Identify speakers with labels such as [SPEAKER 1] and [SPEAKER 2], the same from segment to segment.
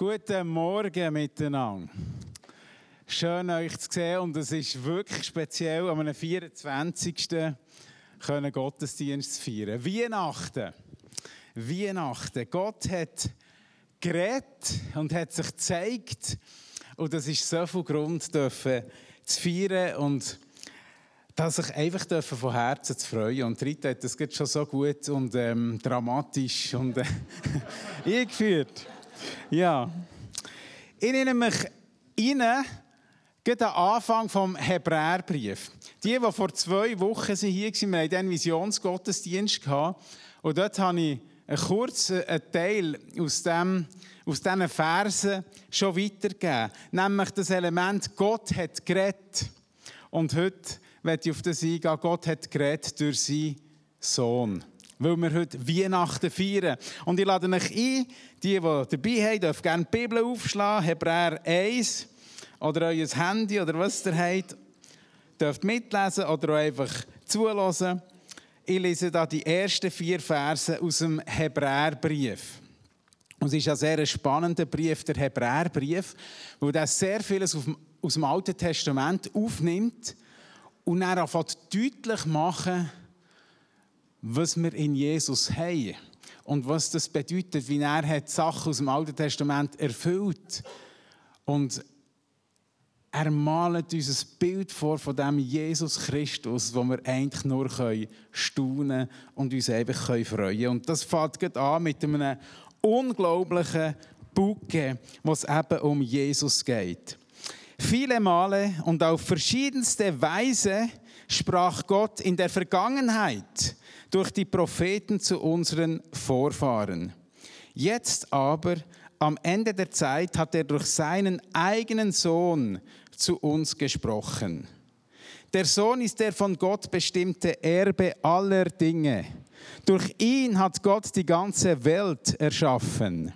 [SPEAKER 1] Guten Morgen miteinander. Schön euch zu sehen und es ist wirklich speziell, am 24. können Gottesdienst feiern. Weihnachten. Weihnachten. Gott hat geredet und hat sich gezeigt und das ist so viel Grund dürfen zu feiern und dass sich einfach von Herzen zu freuen. Und Rita hat das geht schon so gut und ähm, dramatisch und äh, eingeführt. Ja. Ich nehme mich rein, geht am Anfang vom Hebräerbrief. Die, die vor zwei Wochen hier waren, wir hatten einen Visionsgottesdienst und dort habe ich einen kurzen Teil aus, dem, aus diesen Versen schon weitergegeben. Nämlich das Element, Gott hat geredet. Und heute werde ich auf das eingehen, Gott hat geredet durch seinen Sohn weil wir heute Weihnachten feiern. Und ich lade euch ein, die, die dabei haben, dürfen gerne die Bibel aufschlagen, Hebräer 1 oder euer Handy oder was ihr habt, dürft mitlesen oder auch einfach zulassen. Ich lese da die ersten vier Verse aus dem Hebräerbrief. Und es ist ein sehr spannender Brief, der Hebräerbrief, wo er sehr vieles aus dem Alten Testament aufnimmt und dann anfängt deutlich machen, was wir in Jesus haben und was das bedeutet, wie er hat Sachen aus dem Alten Testament erfüllt. Und er malt uns ein Bild vor von dem Jesus Christus, wo wir eigentlich nur staunen und uns einfach freuen können. Und das fängt an mit einem unglaublichen Bucke, was eben um Jesus geht. Viele Male und auf verschiedenste Weise sprach Gott in der Vergangenheit durch die Propheten zu unseren Vorfahren. Jetzt aber, am Ende der Zeit, hat er durch seinen eigenen Sohn zu uns gesprochen. Der Sohn ist der von Gott bestimmte Erbe aller Dinge. Durch ihn hat Gott die ganze Welt erschaffen.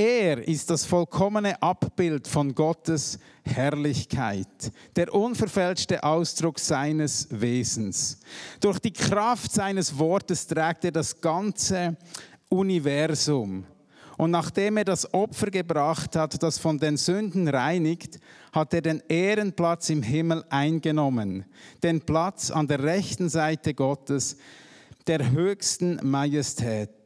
[SPEAKER 1] Er ist das vollkommene Abbild von Gottes Herrlichkeit, der unverfälschte Ausdruck seines Wesens. Durch die Kraft seines Wortes trägt er das ganze Universum. Und nachdem er das Opfer gebracht hat, das von den Sünden reinigt, hat er den Ehrenplatz im Himmel eingenommen, den Platz an der rechten Seite Gottes, der höchsten Majestät.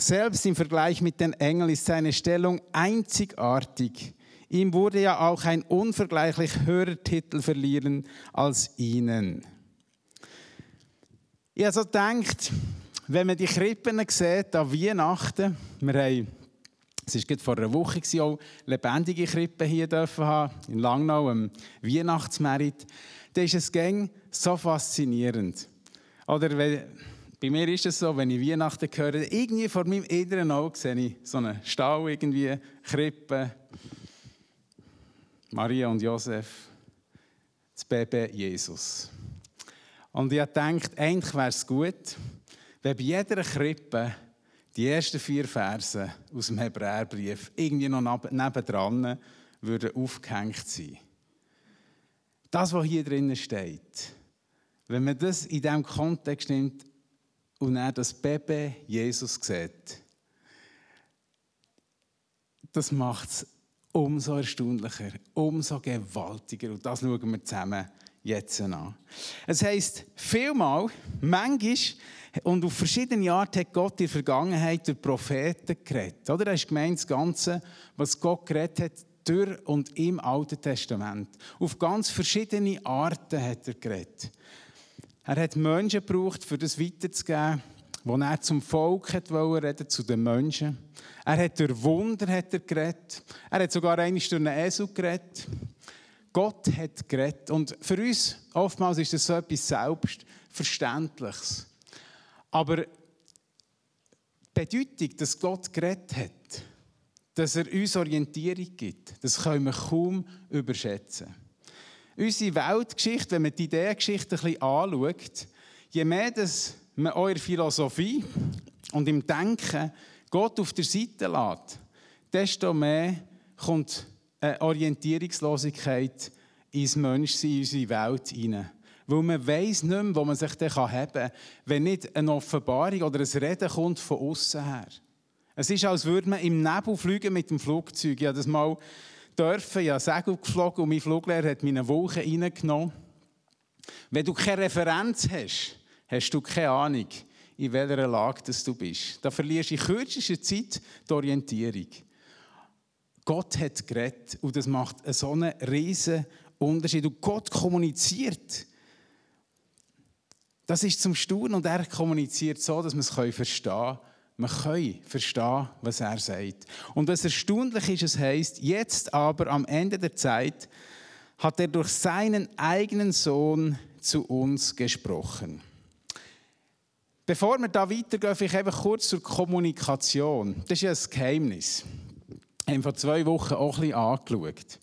[SPEAKER 1] Selbst im Vergleich mit den Engeln ist seine Stellung einzigartig. Ihm wurde ja auch ein unvergleichlich höherer Titel verliehen als ihnen. Ich habe so gedacht, wenn man die Krippen sieht an Weihnachten, wir haben, es war vor einer Woche, auch lebendige Krippen hier dürfen haben, in Langnau, am Weihnachtsmerit, dann ist es so faszinierend. Oder wenn, bei mir ist es so, wenn ich Weihnachten höre, irgendwie vor meinem inneren Auge sehe ich so einen Stall, irgendwie, Krippe, Maria und Josef, das Baby Jesus. Und ich habe gedacht, eigentlich wäre es gut, wenn bei jeder Krippe die ersten vier Verse aus dem Hebräerbrief irgendwie noch nebendran würden aufgehängt sein. Das, was hier drinnen steht, wenn man das in diesem Kontext nimmt, und er das Baby Jesus sieht, das macht es umso erstaunlicher, umso gewaltiger. Und das schauen wir zusammen jetzt an. Es heisst, vielmal, manchmal und auf verschiedene Art hat Gott in der Vergangenheit durch Propheten geredet. Oder? Er ist gemeint, das Ganze, was Gott geredet hat, durch und im Alten Testament. Auf ganz verschiedene Arten hat er geredet. Er hat Menschen gebraucht, für das weiterzugeben, wo er zum Volk hat reden, zu den Menschen. Er hat durch Wunder hat er geredet. Er hat sogar einmal durch einen Esel geredet. Gott hat geredet. Und für uns oftmals ist das so etwas Selbstverständliches. Aber die Bedeutung, dass Gott geredet hat, dass er uns Orientierung gibt, das können wir kaum überschätzen unsere Weltgeschichte, wenn man die Ideengeschichte ein bisschen anschaut, je mehr dass man eure Philosophie und im Denken Gott auf der Seite lässt, desto mehr kommt eine Orientierungslosigkeit ins Menschsein, in unsere Welt hinein. Weil man weiß nicht mehr, wo man sich dann haben kann, wenn nicht eine Offenbarung oder ein Reden kommt von außen her. Es ist, als würde man im Nebel fliegen mit dem Flugzeug. Ich das mal dürfen, ja Segel geflogen und mein Fluglehrer hat meine Wolke reingenommen. Wenn du keine Referenz hast, hast du keine Ahnung, in welcher Lage du bist. Da verlierst du in kürzester Zeit die Orientierung. Gott hat geredet und das macht so einen riesen Unterschied. Und Gott kommuniziert. Das ist zum Staunen und er kommuniziert so, dass wir es verstehen können. Wir können verstehen, was er sagt. Und was erstaunlich ist, es heißt, jetzt aber am Ende der Zeit hat er durch seinen eigenen Sohn zu uns gesprochen. Bevor wir da weitergehen, ich einfach kurz zur Kommunikation. Das ist ja ein Geheimnis. Wir haben vor zwei Wochen auch ein bisschen angeschaut.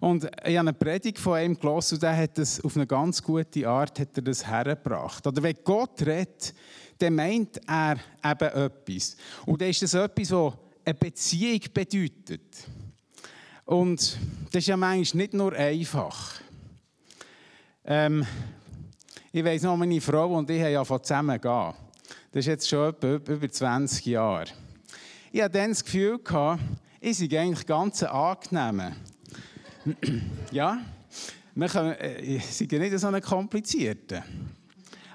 [SPEAKER 1] Und ich habe eine Predigt von ihm gelesen und der hat das auf eine ganz gute Art hat er das hergebracht. Oder wenn Gott redet, dann meint er eben etwas. Und dann ist das etwas, das eine Beziehung bedeutet. Und das ist ja manchmal nicht nur einfach. Ähm, ich weiss noch, meine Frau und ich haben ja von zusammen gehen. Das ist jetzt schon über 20 Jahre. Ich hatte dann das Gefühl, ich sei eigentlich ganz angenehm. ja, wir können, äh, ich sei nicht so ein komplizierter.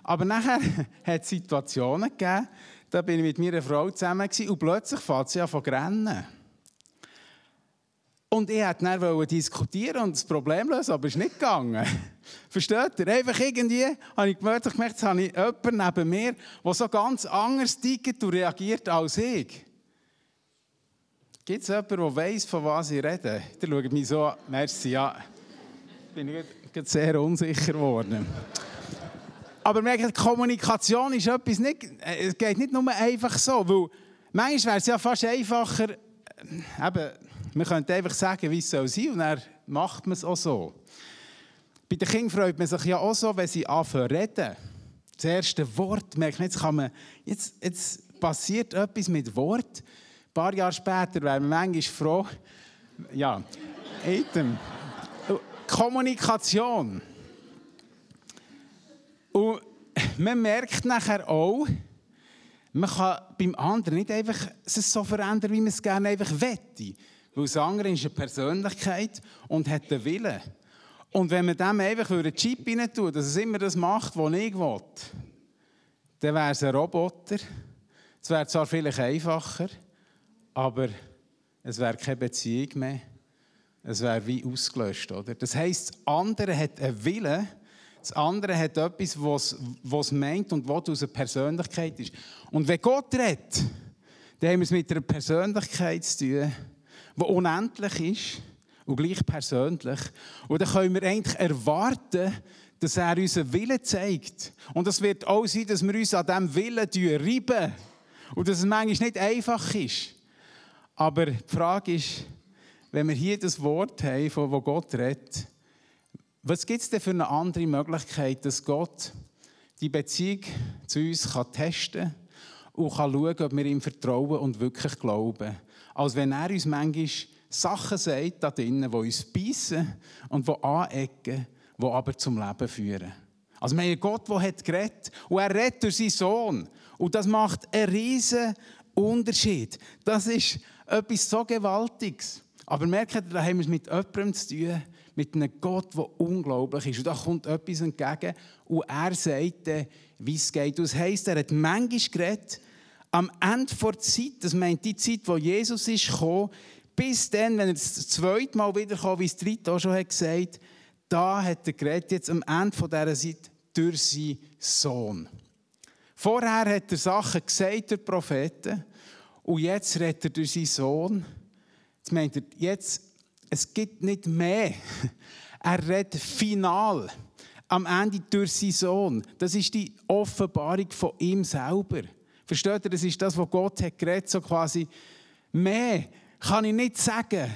[SPEAKER 1] Aber nachher hat es Situationen gegeben, da bin ich mit meiner Frau zusammen und plötzlich fährt sie an von rennen. Und ich wollte dann diskutieren und das Problem lösen, aber es ist nicht gegangen. Versteht ihr? Einfach irgendwie habe ich gemerkt, habe ich jemanden neben mir, der so ganz anders tickt und reagiert als ich. Gibt es jemanden, der weiss, von was ich rede? Der schaut mich so an. Merci, ja. Bin ich sehr unsicher geworden. Aber merkt, Kommunikation ist etwas nicht, äh, es geht nicht nur einfach so, weil manchmal wäre es ja fast einfacher, äh, eben, man könnte einfach sagen, wie es soll sein und dann macht man es auch so. Bei den Kindern freut man sich ja auch so, wenn sie anfangen zu reden. Das erste Wort, merkt man, jetzt, kann man, jetzt, jetzt passiert etwas mit Wort. Ein paar Jahre später wäre man manchmal froh, ja, Item. Kommunikation. Und man merkt nachher auch, man kann beim anderen nicht einfach so verändern, wie man es gerne einfach wette. Weil das andere ist eine Persönlichkeit und hat den Willen. Und wenn man dem einfach einen Chip rein tut, dass es immer das macht, was ich will, dann wäre es ein Roboter. Es wäre zwar vielleicht einfacher, aber es wäre keine Beziehung mehr. Es wäre wie ausgelöscht. Oder? Das heisst, das andere hat einen Willen, das andere hat etwas, was es meint und was aus einer Persönlichkeit ist. Und wenn Gott redet, dann haben wir es mit einer Persönlichkeit zu tun, die unendlich ist und gleich persönlich. Und dann können wir eigentlich erwarten, dass er unseren Willen zeigt. Und es wird auch sein, dass wir uns an diesem Willen reiben. Und dass es manchmal nicht einfach ist. Aber die Frage ist, wenn wir hier das Wort haben, von wo Gott redet, was gibt es denn für eine andere Möglichkeit, dass Gott die Beziehung zu uns kann testen kann und kann schauen, ob wir ihm vertrauen und wirklich glauben? Als wenn er uns manchmal Sachen sagt, da drinnen, die uns beißen und die anecken, die aber zum Leben führen. Also wir haben einen Gott, der hat geredet und er redet durch seinen Sohn. Und das macht einen riesen Unterschied. Das ist etwas so Gewaltiges. Aber merkt ihr, da haben wir es mit jemandem zu tun, mit einem Gott, der unglaublich ist. Und da kommt etwas entgegen und er sagt, wie es geht. das heisst, er hat manchmal geredet, am Ende der Zeit, das meint die Zeit, wo Jesus ist gekommen, bis dann, wenn er das zweite Mal wiederkommt, wie es dritte auch schon hat gesagt, da hat er geredet, jetzt am Ende dieser Zeit, durch seinen Sohn. Vorher hat er Sachen gesagt, der Propheten, und jetzt redet er durch seinen Sohn. Jetzt meint er, jetzt es gibt nicht mehr. Er redet final am Ende durch seinen Sohn. Das ist die Offenbarung von ihm selber. Versteht ihr, das ist das, was Gott hat geredet, so quasi, mehr kann ich nicht sagen,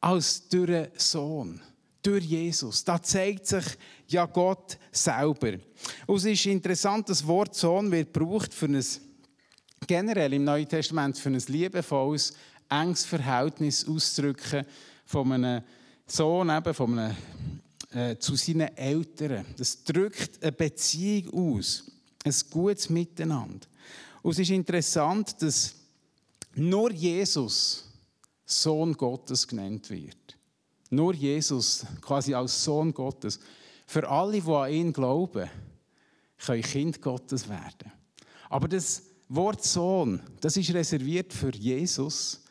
[SPEAKER 1] als durch den Sohn, durch Jesus. Da zeigt sich ja Gott selber. Und es ist interessant, das Wort Sohn wird gebraucht für ein, generell im Neuen Testament, für ein liebevolles, enges Verhältnis auszudrücken von einem Sohn, eben von einem, äh, zu seinen Eltern. Das drückt eine Beziehung aus, ein gutes Miteinander. Und es ist interessant, dass nur Jesus Sohn Gottes genannt wird. Nur Jesus, quasi als Sohn Gottes. Für alle, die an ihn glauben, können Kind Gottes werden. Aber das Wort Sohn, das ist reserviert für Jesus,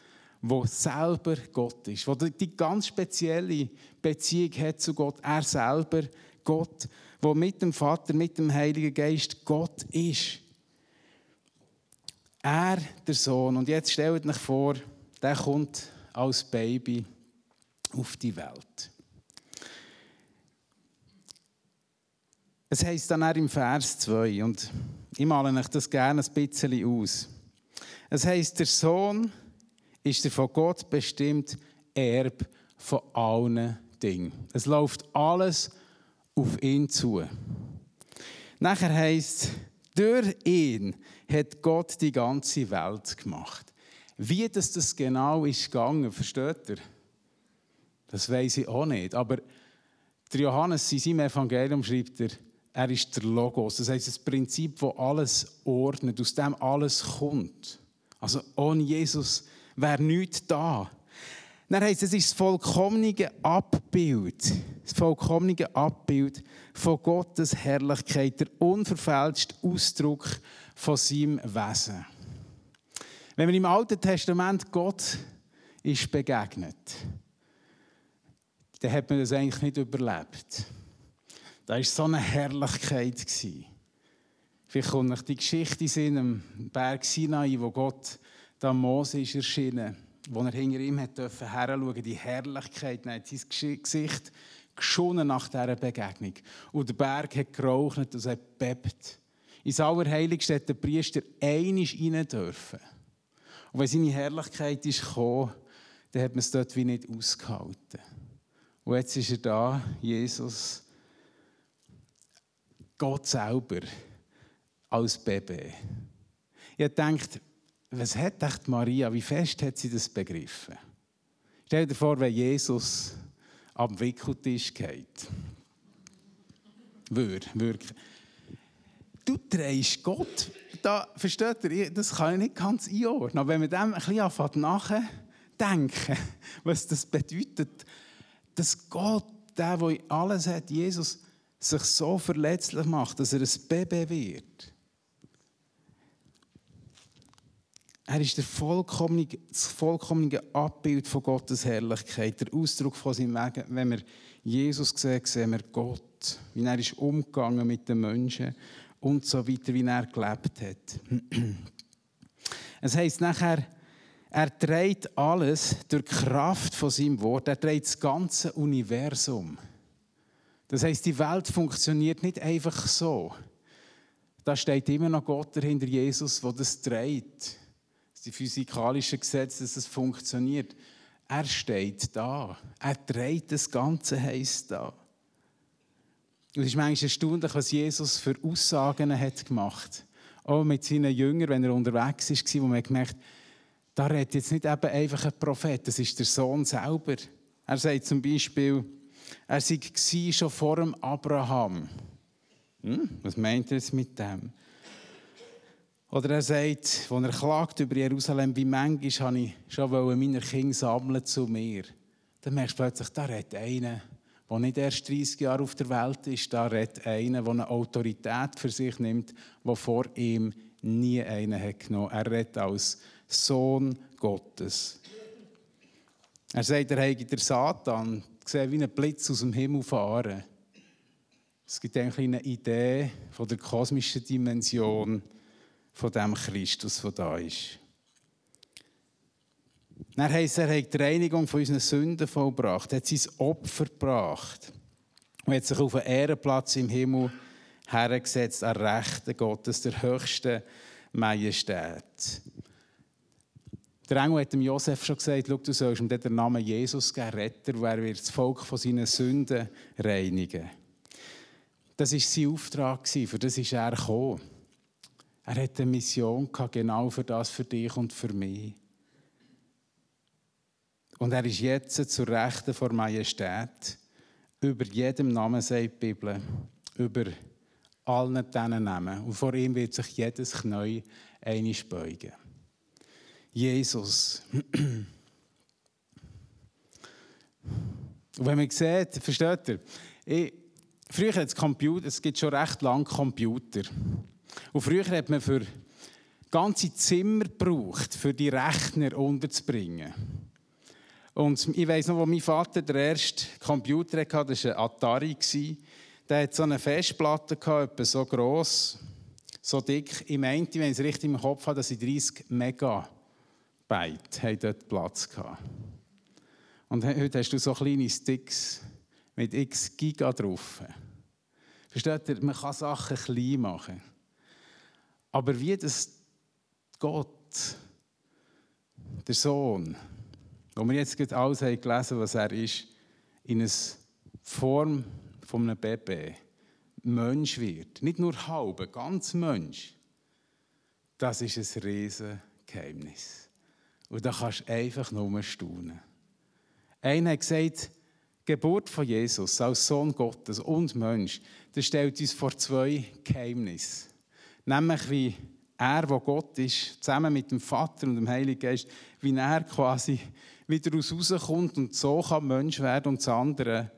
[SPEAKER 1] wo selber Gott ist, wo die ganz spezielle Beziehung hat zu Gott. Er selber Gott, wo mit dem Vater, mit dem Heiligen Geist Gott ist. Er, der Sohn. Und jetzt stellt euch vor, der kommt als Baby auf die Welt. Es heißt dann auch im Vers 2, und ich male euch das gerne ein bisschen aus. Es heißt, der Sohn ist der von Gott bestimmt Erb von allen Dingen. Es läuft alles auf ihn zu. Nachher heißt durch ihn hat Gott die ganze Welt gemacht. Wie das, das genau ist gegangen, versteht ihr? Das weiß ich auch nicht. Aber der Johannes in seinem Evangelium schreibt er, er ist der Logos. Das heißt, das Prinzip, das alles ordnet, aus dem alles kommt. Also ohne Jesus wäre nichts da. Dann heisst es, es ist das vollkommene Abbild, das vollkommene Abbild von Gottes Herrlichkeit, der unverfälschte Ausdruck von seinem Wesen. Wenn man im Alten Testament Gott ist begegnet, dann hat man das eigentlich nicht überlebt. Da war so eine Herrlichkeit. Vielleicht kommt euch die Geschichte in am Berg Sinai, wo Gott da Mose ist erschienen, wo er hinter ihm hat dürfen die Herrlichkeit, er hat sein Gesicht geschonnen nach dieser Begegnung. Und der Berg hat geraucht und es hat bebt. Ins Allerheiligste hat der Priester einisch rein dürfen. Und wenn seine Herrlichkeit ist gekommen, dann hat man es dort wie nicht ausgehalten. Und jetzt ist er da, Jesus, Gott selber, als Baby. Ich denkt, was hat echt Maria, wie fest hat sie das begriffen? Stell dir vor, wenn Jesus am Wickeltisch geht. Würde, wirklich. Du drehst Gott, da, versteht ihr, das kann ich nicht ganz einordnen. Aber wenn man dem ein bisschen nachdenken, was das bedeutet, dass Gott, der, der alles hat, Jesus, sich so verletzlich macht, dass er ein Baby wird. Er ist der vollkommene, das vollkommene Abbild von Gottes Herrlichkeit, der Ausdruck von seinem Wegen. Wenn wir Jesus sehen, sehen wir Gott, wie er ist umgegangen mit den Menschen und so weiter, wie er gelebt hat. Es heißt nachher, er dreht alles durch Kraft von seinem Wort. Er dreht das ganze Universum. Das heißt, die Welt funktioniert nicht einfach so. Da steht immer noch Gott dahinter, Jesus, der das dreht. Die physikalischen Gesetze, dass es funktioniert. Er steht da. Er dreht das Ganze, heisst da. Und es ist manchmal erstaunlich, was Jesus für Aussagen hat gemacht Auch mit seinen Jüngern, wenn er unterwegs war, wo man gemerkt hat, da redet jetzt nicht eben einfach ein Prophet, das ist der Sohn selber. Er sagt zum Beispiel, er sei schon vor dem Abraham. Hm, was meint er jetzt mit dem? Oder er sagt, als er klagt über Jerusalem, wie manchmal habe ich schon meine Kinder sammeln zu mir. Dann merkst du plötzlich, da redet einer, der nicht erst 30 Jahre auf der Welt ist, da redet einer, der eine Autorität für sich nimmt, die vor ihm nie einen hat genommen. Er redet als Sohn Gottes. Er sagt, er habe der Satan gesehen, wie ein Blitz aus dem Himmel fahren. Es gibt eigentlich eine Idee von der kosmischen Dimension von dem Christus, der da ist. Dann heisst er, hat die Reinigung von unseren Sünden vollbracht, hat sein Opfer gebracht und hat sich auf einen Ehrenplatz im Himmel hergesetzt, an Rechten Gottes, der höchsten Majestät. Der Engel hat dem Josef schon gesagt, du sollst ihm den Namen Jesus geben, Retter, wo er wird das Volk von seinen Sünden reinigen. Das war sein Auftrag, für das ist er gekommen. Er hatte eine Mission genau für das, für dich und für mich. Und er ist jetzt zur Rechten vor Majestät. Über jedem Namen sagt die Bibel. Über allen diesen Namen. Und vor ihm wird sich jedes Knie einig beugen. Jesus. Und wenn man sieht, versteht ihr, ich, früher hat es Computer, es gibt schon recht lange Computer. Und früher hat man für ganze Zimmer gebraucht, für die Rechner unterzubringen. Und ich weiß noch, wo mein Vater den ersten Computer hatte, das war ein Atari. Der hatte so eine Festplatte, etwa so gross, so dick. Ich meinte, wenn ich es richtig im Kopf habe, dass ich 30 Megabyte dort Platz hatte. Und heute hast du so kleine Sticks mit x Giga drauf. Versteht ihr? Man kann Sachen klein machen. Aber wie das Gott, der Sohn, wo wir jetzt gerade alles haben gelesen was er ist, in einer Form von einem Baby Mensch wird. Nicht nur halb, ganz Mensch. Das ist ein riesen Geheimnis. Und da kannst du einfach nur staunen. Einer hat gesagt, die Geburt von Jesus als Sohn Gottes und Mensch, das stellt uns vor zwei Geheimnisse. Nämlich wie er, wo Gott ist, zusammen mit dem Vater und dem Heiligen Geist, wie er quasi wieder rauskommt und so kann Mensch werden und das andere,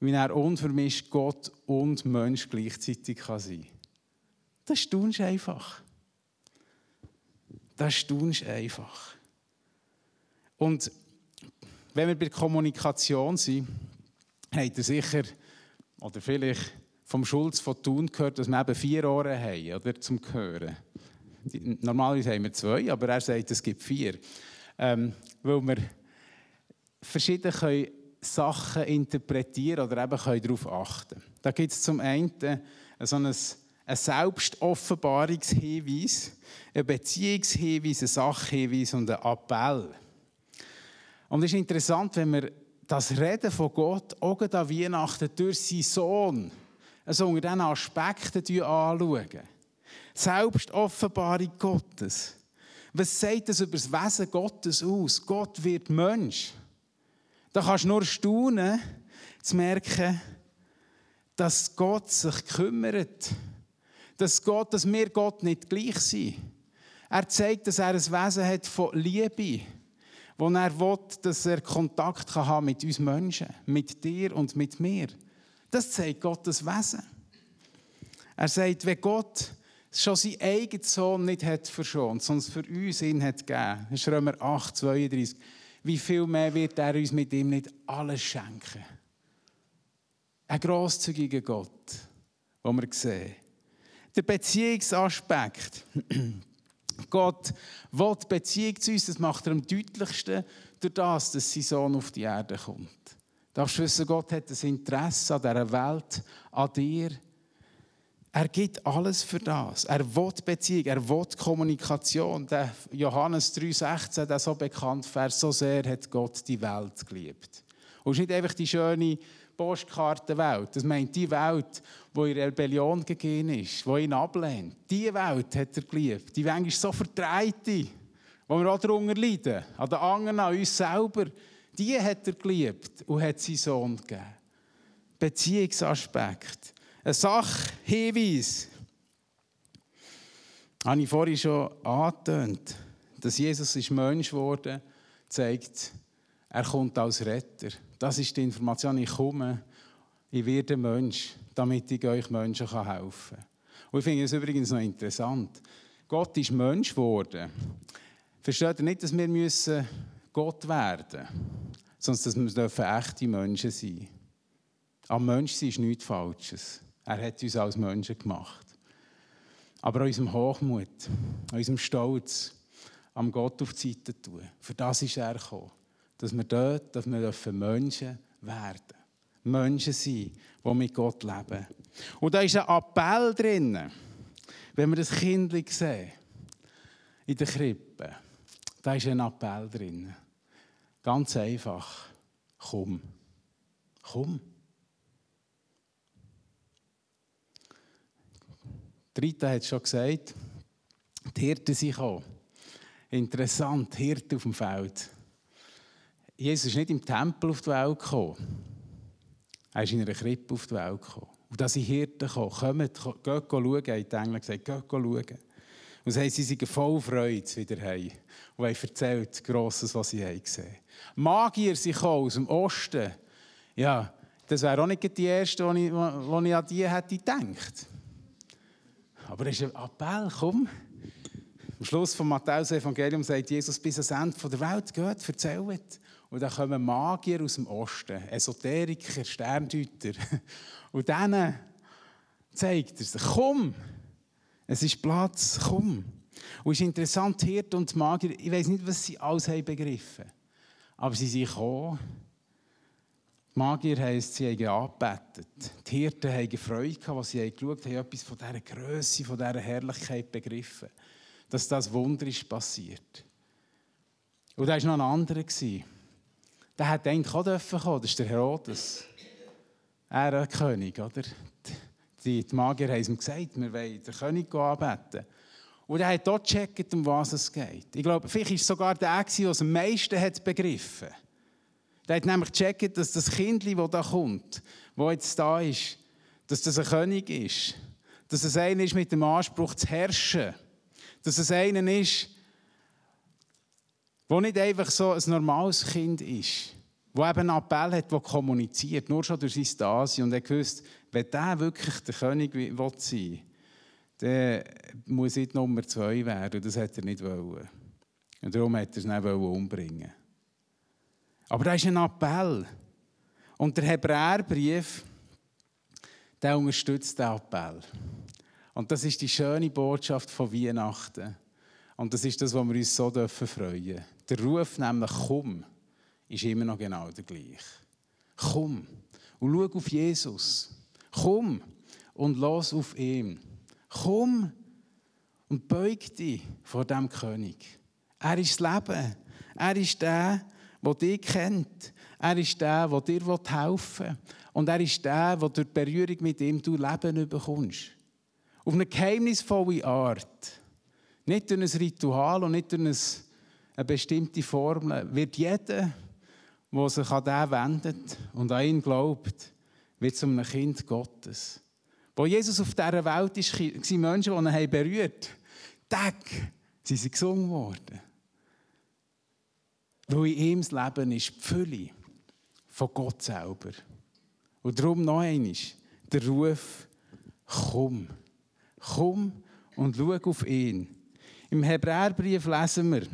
[SPEAKER 1] wie er unvermischt Gott und Mensch gleichzeitig kann sein. Das staunst einfach. Das staunst einfach. Und wenn wir bei Kommunikation sind, habt ihr sicher, oder vielleicht vom Schulz von Thun gehört, dass wir eben vier Ohren haben, oder, zum Hören. Normalerweise haben wir zwei, aber er sagt, es gibt vier. Ähm, weil wir verschiedene Sachen interpretieren oder eben können darauf achten Da gibt es zum einen so ein, ein Selbstoffenbarungshinweis, ein Beziehungshinweis, ein Sachhinweis und ein Appell. Und es ist interessant, wenn wir das Reden von Gott auch an Weihnachten durch seinen Sohn also unter diesen Aspekten anschauen. Selbstoffenbarung Gottes. Was sagt das über das Wesen Gottes aus? Gott wird Mensch. Da kannst du nur staunen, zu merken, dass Gott sich kümmert. Dass, Gott, dass wir Gott nicht gleich sind. Er zeigt, dass er ein Wesen hat von Liebe, wo er will, dass er Kontakt haben kann mit uns Menschen, mit dir und mit mir. Das zeigt Gottes Wesen. Er sagt, wenn Gott schon seinen eigenen Sohn nicht hat verschont, sondern für uns ihn hat gegeben, das ist Römer 8, 32, wie viel mehr wird er uns mit ihm nicht alles schenken? Ein grosszügiger Gott, wo wir sehen. Der Beziehungsaspekt. Gott will Beziehung zu uns, das macht er am deutlichsten durch das, dass sein Sohn auf die Erde kommt. Du darfst wissen, Gott hat ein Interesse an dieser Welt, an dir. Er gibt alles für das. Er will Beziehung, er will Kommunikation. Der Johannes 3,16, der so bekannt Vers, so sehr hat Gott die Welt geliebt. Und es ist nicht einfach die schöne Postkartenwelt. Das meint die Welt, wo in Rebellion gegeben ist, die ihn ablehnt. Die Welt hat er geliebt. Die manchmal so verdrehte, wo wir auch darunter leiden, an den anderen, an uns selber. Die hat er geliebt und hat seinen Sohn gegeben. Beziehungsaspekt. Ein Sachhinweis. Habe ich vorhin schon angetönt, dass Jesus ist Mensch geworden zeigt, er kommt als Retter. Das ist die Information. Ich komme, ich werde Mensch, damit ich euch Menschen helfen kann. Und ich finde es übrigens noch interessant. Gott ist Mensch geworden. Versteht ihr nicht, dass wir müssen Gott werden müssen, sondern dass wir echte Menschen sein dürfen. Am Menschsein ist nichts Falsches. Er hat uns als Menschen gemacht. Aber unserem Hochmut, unserem Stolz, am Gott auf die Seite tun. Für das ist er gekommen. Dass wir dort dass wir Menschen werden Menschen sein, die mit Gott leben. Und da ist ein Appell drin, wenn wir das Kind sehen, in der Krippe. Da ist ein Appell drin. Ganz einfach. Komm. Komm. Rita hat schon gesagt, die Hirten sind gekommen. Interessant, Hirten auf dem Feld. Jesus ist nicht im Tempel auf die Welt gekommen. Er ist in einer Krippe auf die Welt gekommen. Und da sind Hirten gekommen. Kommt, geht schauen, hat die Engel gesagt, geht schauen. Und sie, sie sind voll Freude wieder heim und haben erzählt, Grosses, was sie haben gesehen Magier sind aus dem Osten. Ja, das wäre auch nicht die erste, die ich, die ich an die hätte gedacht. Aber es ist ein Appell, komm. Am Schluss vom Matthäus-Evangelium sagt Jesus, bis ans Ende der Welt geht, erzählt. Und dann kommen Magier aus dem Osten, Esoteriker, Sterndeuter. Und denen zeigt er sich, komm, es ist Platz, komm. Und es ist interessant, Hirt und Magier, ich weiß nicht, was sie alles haben begriffen aber sie sind gekommen. Magier heisst, sie haben angebetet. Die Hirten haben Freude gehabt, was sie haben geschaut haben, etwas von dieser Größe, von dieser Herrlichkeit begriffen. Dass das Wunder ist passiert. Und da war noch ein anderer. Der hätte eigentlich auch dürfen kommen, das ist der Herodes. Er der König, oder? Die, Magier haben ihm gesagt, wir wollen den König anbeten. Und er hat dort gecheckt, um was es geht. Ich glaube, vielleicht war es sogar der, der es am meisten hat begriffen hat. Der hat nämlich gecheckt, dass das Kind, das da kommt, das jetzt da ist, dass das ein König ist. Dass es einer ist mit dem Anspruch zu herrschen. Dass es einer ist, der nicht einfach so ein normales Kind ist. Der eben einen Appell hat, der kommuniziert, nur schon durch sein Dasein. Und er wusste, wenn der wirklich der König sein will, dann muss ich Nummer zwei werden. Das hat er nicht wollen. Und darum hat er es nicht umbringen Aber das ist ein Appell. Und der Hebräerbrief, der unterstützt den Appell. Und das ist die schöne Botschaft von Weihnachten. Und das ist das, was wir uns so dürfen freuen. Der Ruf nämlich «Komm» ist immer noch genau der gleiche. Komm und schau auf Jesus. Komm und los auf ihn. Komm und beug dich vor dem König. Er ist das Leben. Er ist der, der dich kennt. Er ist der, der dir helfen will. Und er ist der, der durch die Berührung mit ihm du Leben bekommst. Auf eine geheimnisvolle Art. Nicht durch ein Ritual und nicht durch eine bestimmte Formel. Wird jeder, der sich an den wendet und an ihn glaubt, wird zu einem Kind Gottes. Wo Jesus auf dieser Welt ist, waren Menschen, die ihn berührt haben. Tag, sie sind gesungen worden. Weil in ihm das Leben ist die Fülle von Gott selber. Und darum noch einmal der Ruf, komm. Komm und schau auf ihn. Im Hebräerbrief lesen wir,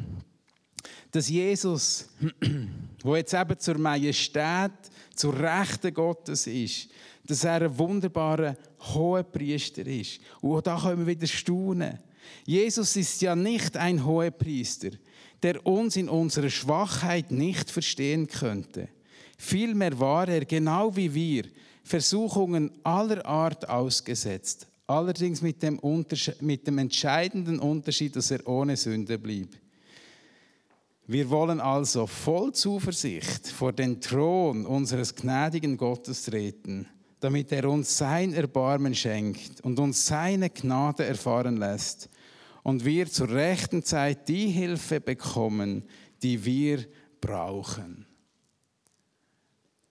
[SPEAKER 1] dass Jesus, wo jetzt eben zur Majestät, zur Rechten Gottes ist, dass er ein wunderbarer hoher Priester ist. Und da können wir wieder staunen. Jesus ist ja nicht ein hoher Priester, der uns in unserer Schwachheit nicht verstehen könnte. Vielmehr war er, genau wie wir, Versuchungen aller Art ausgesetzt, allerdings mit dem, mit dem entscheidenden Unterschied, dass er ohne Sünde blieb. Wir wollen also voll Zuversicht vor den Thron unseres gnädigen Gottes treten damit er uns sein Erbarmen schenkt und uns seine Gnade erfahren lässt und wir zur rechten Zeit die Hilfe bekommen, die wir brauchen.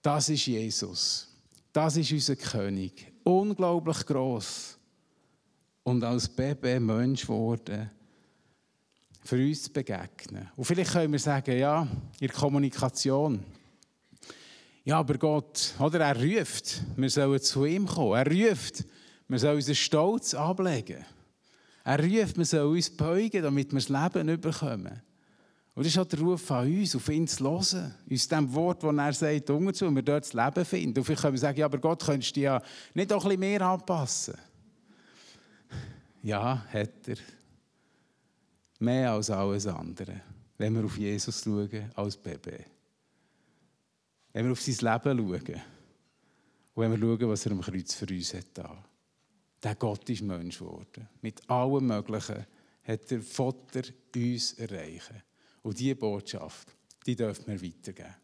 [SPEAKER 1] Das ist Jesus. Das ist unser König. Unglaublich groß und als Baby Mensch geworden, für uns begegnen. Und vielleicht können wir sagen, ja, in der Kommunikation, ja, aber Gott, oder er ruft, wir sollen zu ihm kommen. Er ruft, wir sollen unseren Stolz ablegen. Er ruft, wir sollen uns beugen, damit wir das Leben bekommen. Und das ist auch der Ruf an uns, auf ihn zu hören. Uns dem Wort, das er sagt, umzu, wir dort das Leben finden. Und vielleicht können wir sagen, ja, aber Gott, könntest du ja nicht auch ein bisschen mehr anpassen? Ja, hat er. Mehr als alles andere. Wenn wir auf Jesus schauen, als Baby. Wenn wir auf sein Leben schauen und wenn wir schauen, was er am Kreuz für uns hat da. Der Gott ist Mensch geworden. Mit allem Möglichen hat der Vater uns erreichen. Und diese Botschaft, die dürfen wir weitergeben.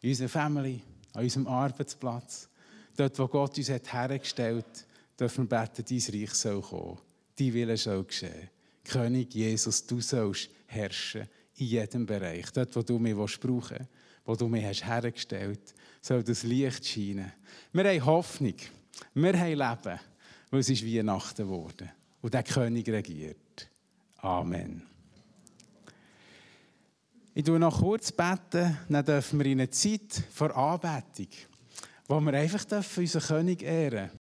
[SPEAKER 1] In unserer Family, an unserem Arbeitsplatz, dort, wo Gott uns hat hergestellt hat, dürfen wir beten, dein Reich soll kommen. Dein Wille soll geschehen. König Jesus, du sollst herrschen in jedem Bereich. Dort, wo du mich brauchen willst wo du mir hast hergestellt soll das Licht scheinen. Wir haben Hoffnung, wir haben Leben, weil es ist Weihnachten geworden und der König regiert. Amen. Ich tue noch kurz beten, dann dürfen wir in eine Zeit vor Anbetung, wo wir einfach unseren König ehren dürfen.